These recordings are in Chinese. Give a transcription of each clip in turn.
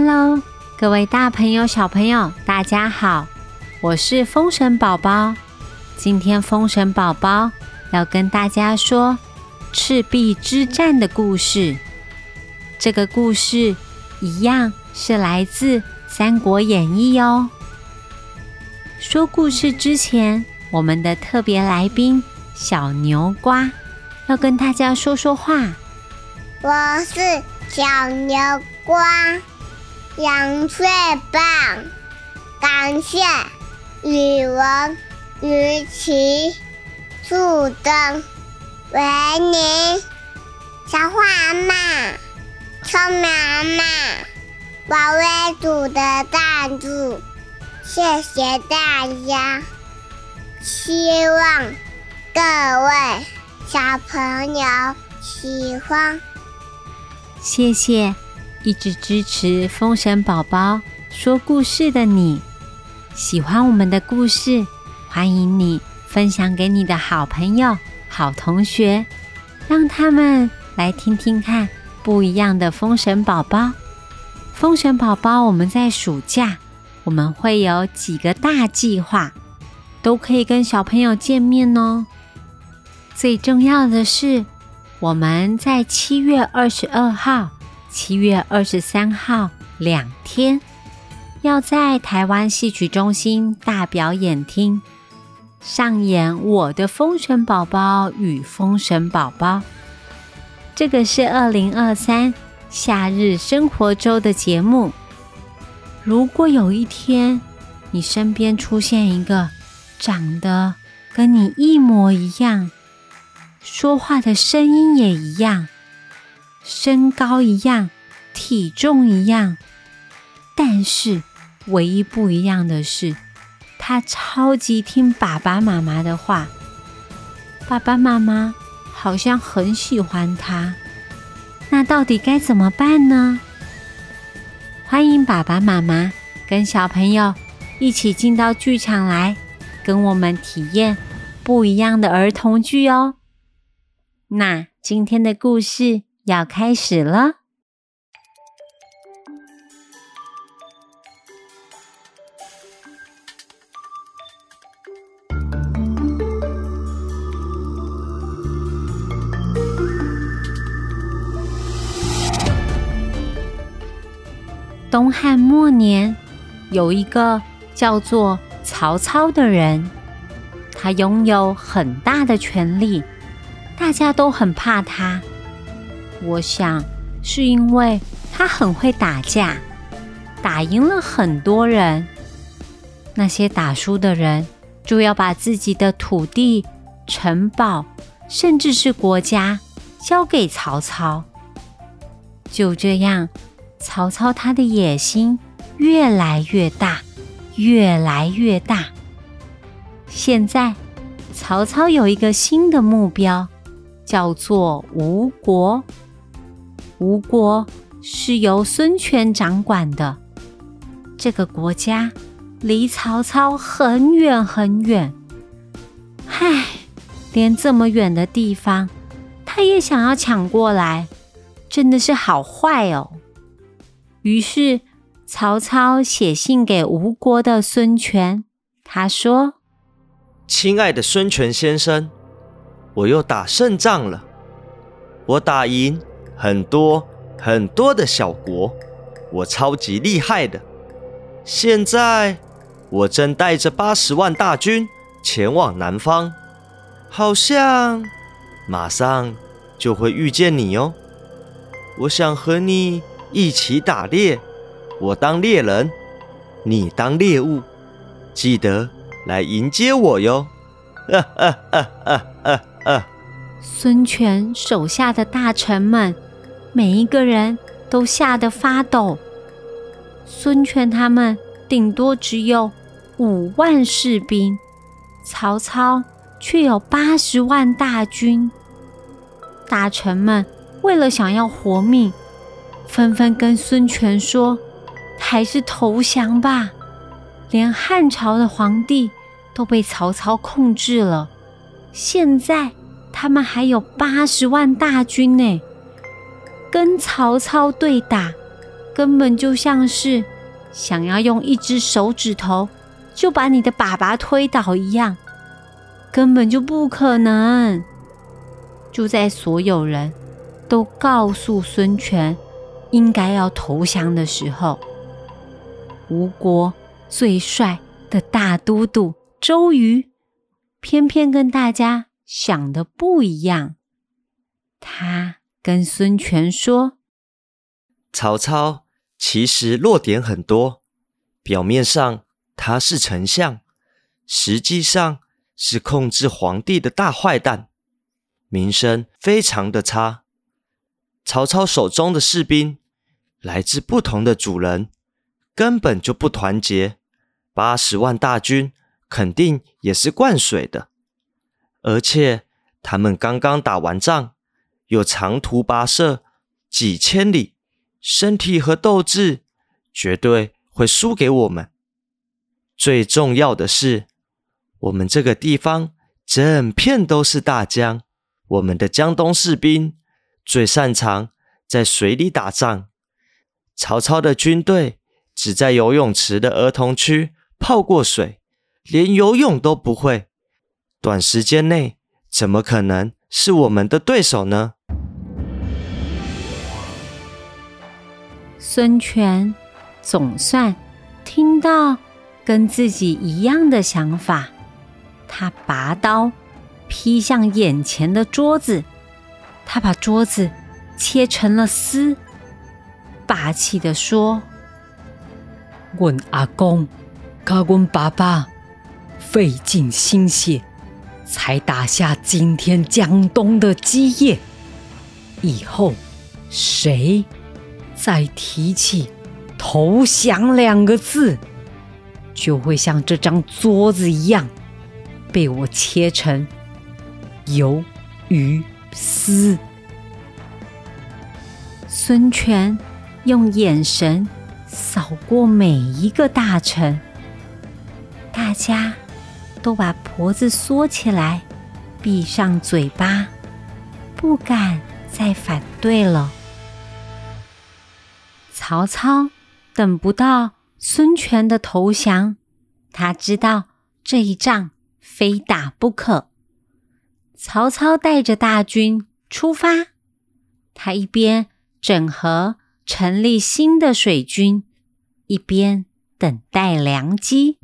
Hello，各位大朋友、小朋友，大家好，我是风神宝宝。今天风神宝宝要跟大家说赤壁之战的故事。这个故事一样是来自《三国演义》哦。说故事之前，我们的特别来宾小牛瓜要跟大家说说话。我是小牛瓜。杨最棒，感谢语文、语奇、树灯、维尼、小花阿妈、聪明阿妈、宝贝组的赞助，谢谢大家！希望各位小朋友喜欢，谢谢。一直支持风神宝宝说故事的你，喜欢我们的故事，欢迎你分享给你的好朋友、好同学，让他们来听听看不一样的风神宝宝。风神宝宝，我们在暑假我们会有几个大计划，都可以跟小朋友见面哦。最重要的是，我们在七月二十二号。七月二十三号两天，要在台湾戏曲中心大表演厅上演《我的封神宝宝与封神宝宝》。这个是二零二三夏日生活周的节目。如果有一天你身边出现一个长得跟你一模一样，说话的声音也一样。身高一样，体重一样，但是唯一不一样的是，他超级听爸爸妈妈的话。爸爸妈妈好像很喜欢他，那到底该怎么办呢？欢迎爸爸妈妈跟小朋友一起进到剧场来，跟我们体验不一样的儿童剧哦。那今天的故事。要开始了。东汉末年，有一个叫做曹操的人，他拥有很大的权力，大家都很怕他。我想是因为他很会打架，打赢了很多人。那些打输的人就要把自己的土地、城堡，甚至是国家交给曹操。就这样，曹操他的野心越来越大，越来越大。现在，曹操有一个新的目标，叫做吴国。吴国是由孙权掌管的，这个国家离曹操很远很远。唉，连这么远的地方，他也想要抢过来，真的是好坏哦。于是曹操写信给吴国的孙权，他说：“亲爱的孙权先生，我又打胜仗了，我打赢。”很多很多的小国，我超级厉害的。现在我正带着八十万大军前往南方，好像马上就会遇见你哦。我想和你一起打猎，我当猎人，你当猎物，记得来迎接我哟。哈哈哈哈哈哈！孙权手下的大臣们。每一个人都吓得发抖。孙权他们顶多只有五万士兵，曹操却有八十万大军。大臣们为了想要活命，纷纷跟孙权说：“还是投降吧。”连汉朝的皇帝都被曹操控制了，现在他们还有八十万大军呢。跟曹操对打，根本就像是想要用一只手指头就把你的爸爸推倒一样，根本就不可能。就在所有人都告诉孙权应该要投降的时候，吴国最帅的大都督周瑜，偏偏跟大家想的不一样。他跟孙权说：“曹操其实弱点很多，表面上他是丞相，实际上是控制皇帝的大坏蛋，名声非常的差。曹操手中的士兵来自不同的主人。”根本就不团结，八十万大军肯定也是灌水的，而且他们刚刚打完仗，有长途跋涉几千里，身体和斗志绝对会输给我们。最重要的是，我们这个地方整片都是大江，我们的江东士兵最擅长在水里打仗，曹操的军队。只在游泳池的儿童区泡过水，连游泳都不会，短时间内怎么可能是我们的对手呢？孙权总算听到跟自己一样的想法，他拔刀劈向眼前的桌子，他把桌子切成了丝，霸气的说。问阿公，跟阮爸爸费尽心血，才打下今天江东的基业。以后谁再提起投降两个字，就会像这张桌子一样，被我切成鱿鱼丝。孙权用眼神。扫过每一个大臣，大家都把脖子缩起来，闭上嘴巴，不敢再反对了。曹操等不到孙权的投降，他知道这一仗非打不可。曹操带着大军出发，他一边整合。成立新的水军，一边等待良机。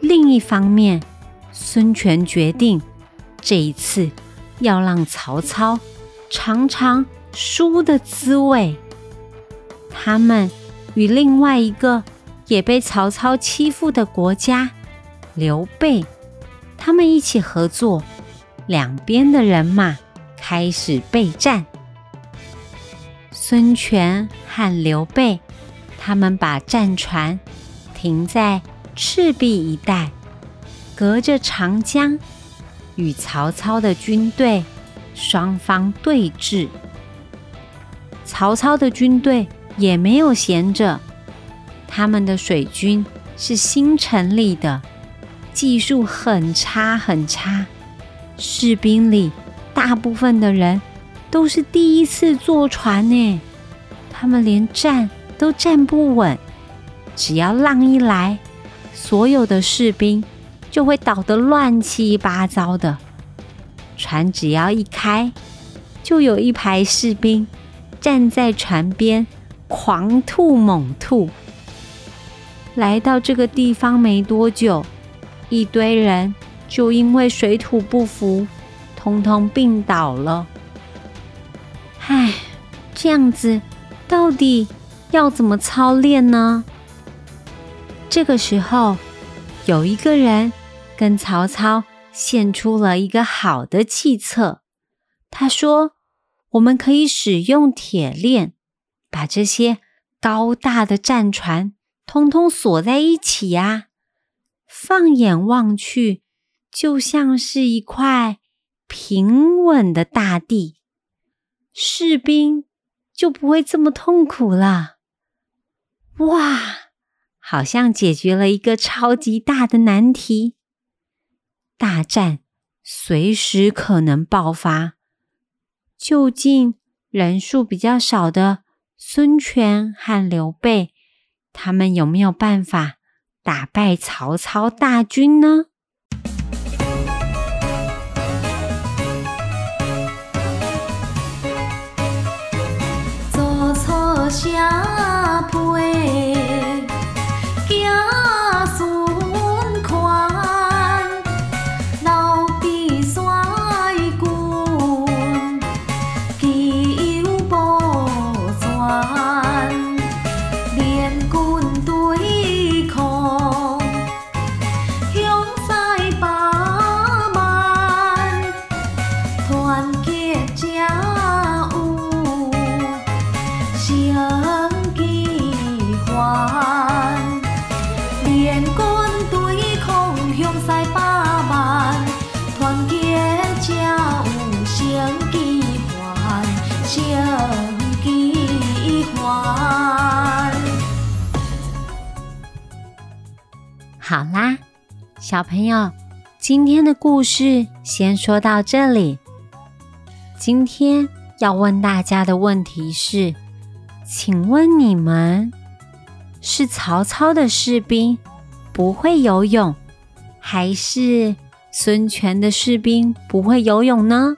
另一方面，孙权决定这一次要让曹操尝尝输的滋味。他们与另外一个也被曹操欺负的国家刘备，他们一起合作，两边的人马开始备战。孙权和刘备，他们把战船停在赤壁一带，隔着长江，与曹操的军队双方对峙。曹操的军队也没有闲着，他们的水军是新成立的，技术很差很差，士兵里大部分的人。都是第一次坐船呢，他们连站都站不稳。只要浪一来，所有的士兵就会倒得乱七八糟的。船只要一开，就有一排士兵站在船边狂吐猛吐。来到这个地方没多久，一堆人就因为水土不服，通通病倒了。唉，这样子到底要怎么操练呢？这个时候，有一个人跟曹操献出了一个好的计策。他说：“我们可以使用铁链，把这些高大的战船通通锁在一起呀。放眼望去，就像是一块平稳的大地。”士兵就不会这么痛苦了。哇，好像解决了一个超级大的难题。大战随时可能爆发，就近人数比较少的孙权和刘备，他们有没有办法打败曹操大军呢？做错下好啦，小朋友，今天的故事先说到这里。今天要问大家的问题是：请问你们是曹操的士兵不会游泳，还是孙权的士兵不会游泳呢？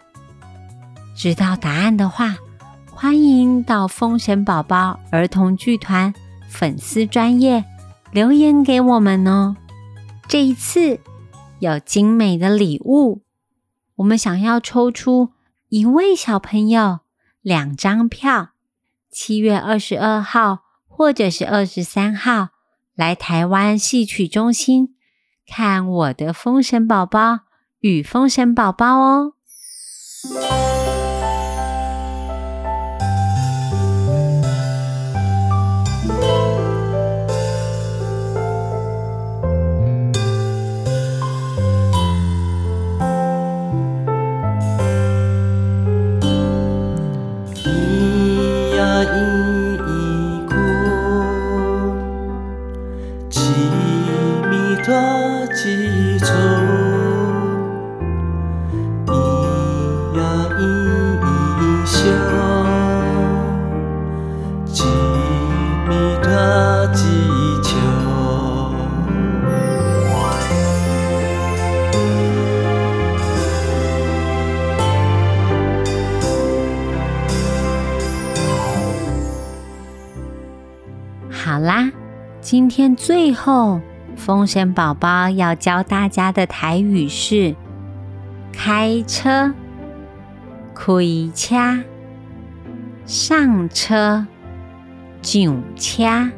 知道答案的话，欢迎到风神宝宝儿童剧团粉丝专业留言给我们哦。这一次有精美的礼物，我们想要抽出一位小朋友两张票，七月二十二号或者是二十三号来台湾戏曲中心看我的《封神宝宝与封神宝宝》哦。今天最后风神宝宝要教大家的台语是开车、开车、上车、上车、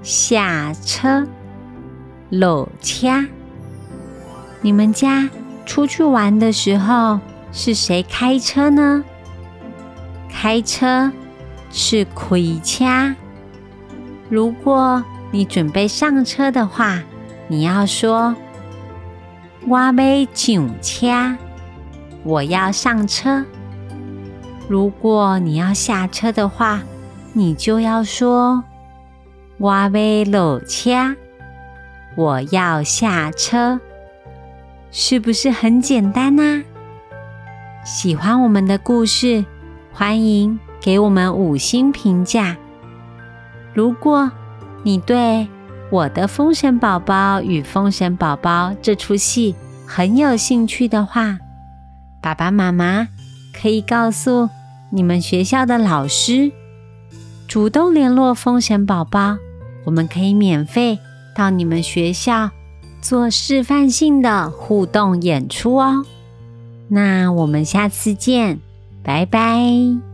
下车、落车。你们家出去玩的时候是谁开车呢？开车是开车。如果你准备上车的话，你要说“我要上车”，我要上车。如果你要下车的话，你就要说“我要落车”，我要下车。是不是很简单呢、喜欢我们的故事，欢迎给我们五星评价。如果你对我的《封神宝宝与封神宝宝》这出戏很有兴趣的话，爸爸妈妈可以告诉你们学校的老师，主动联络封神宝宝，我们可以免费到你们学校做示范性的互动演出哦。那我们下次见，拜拜。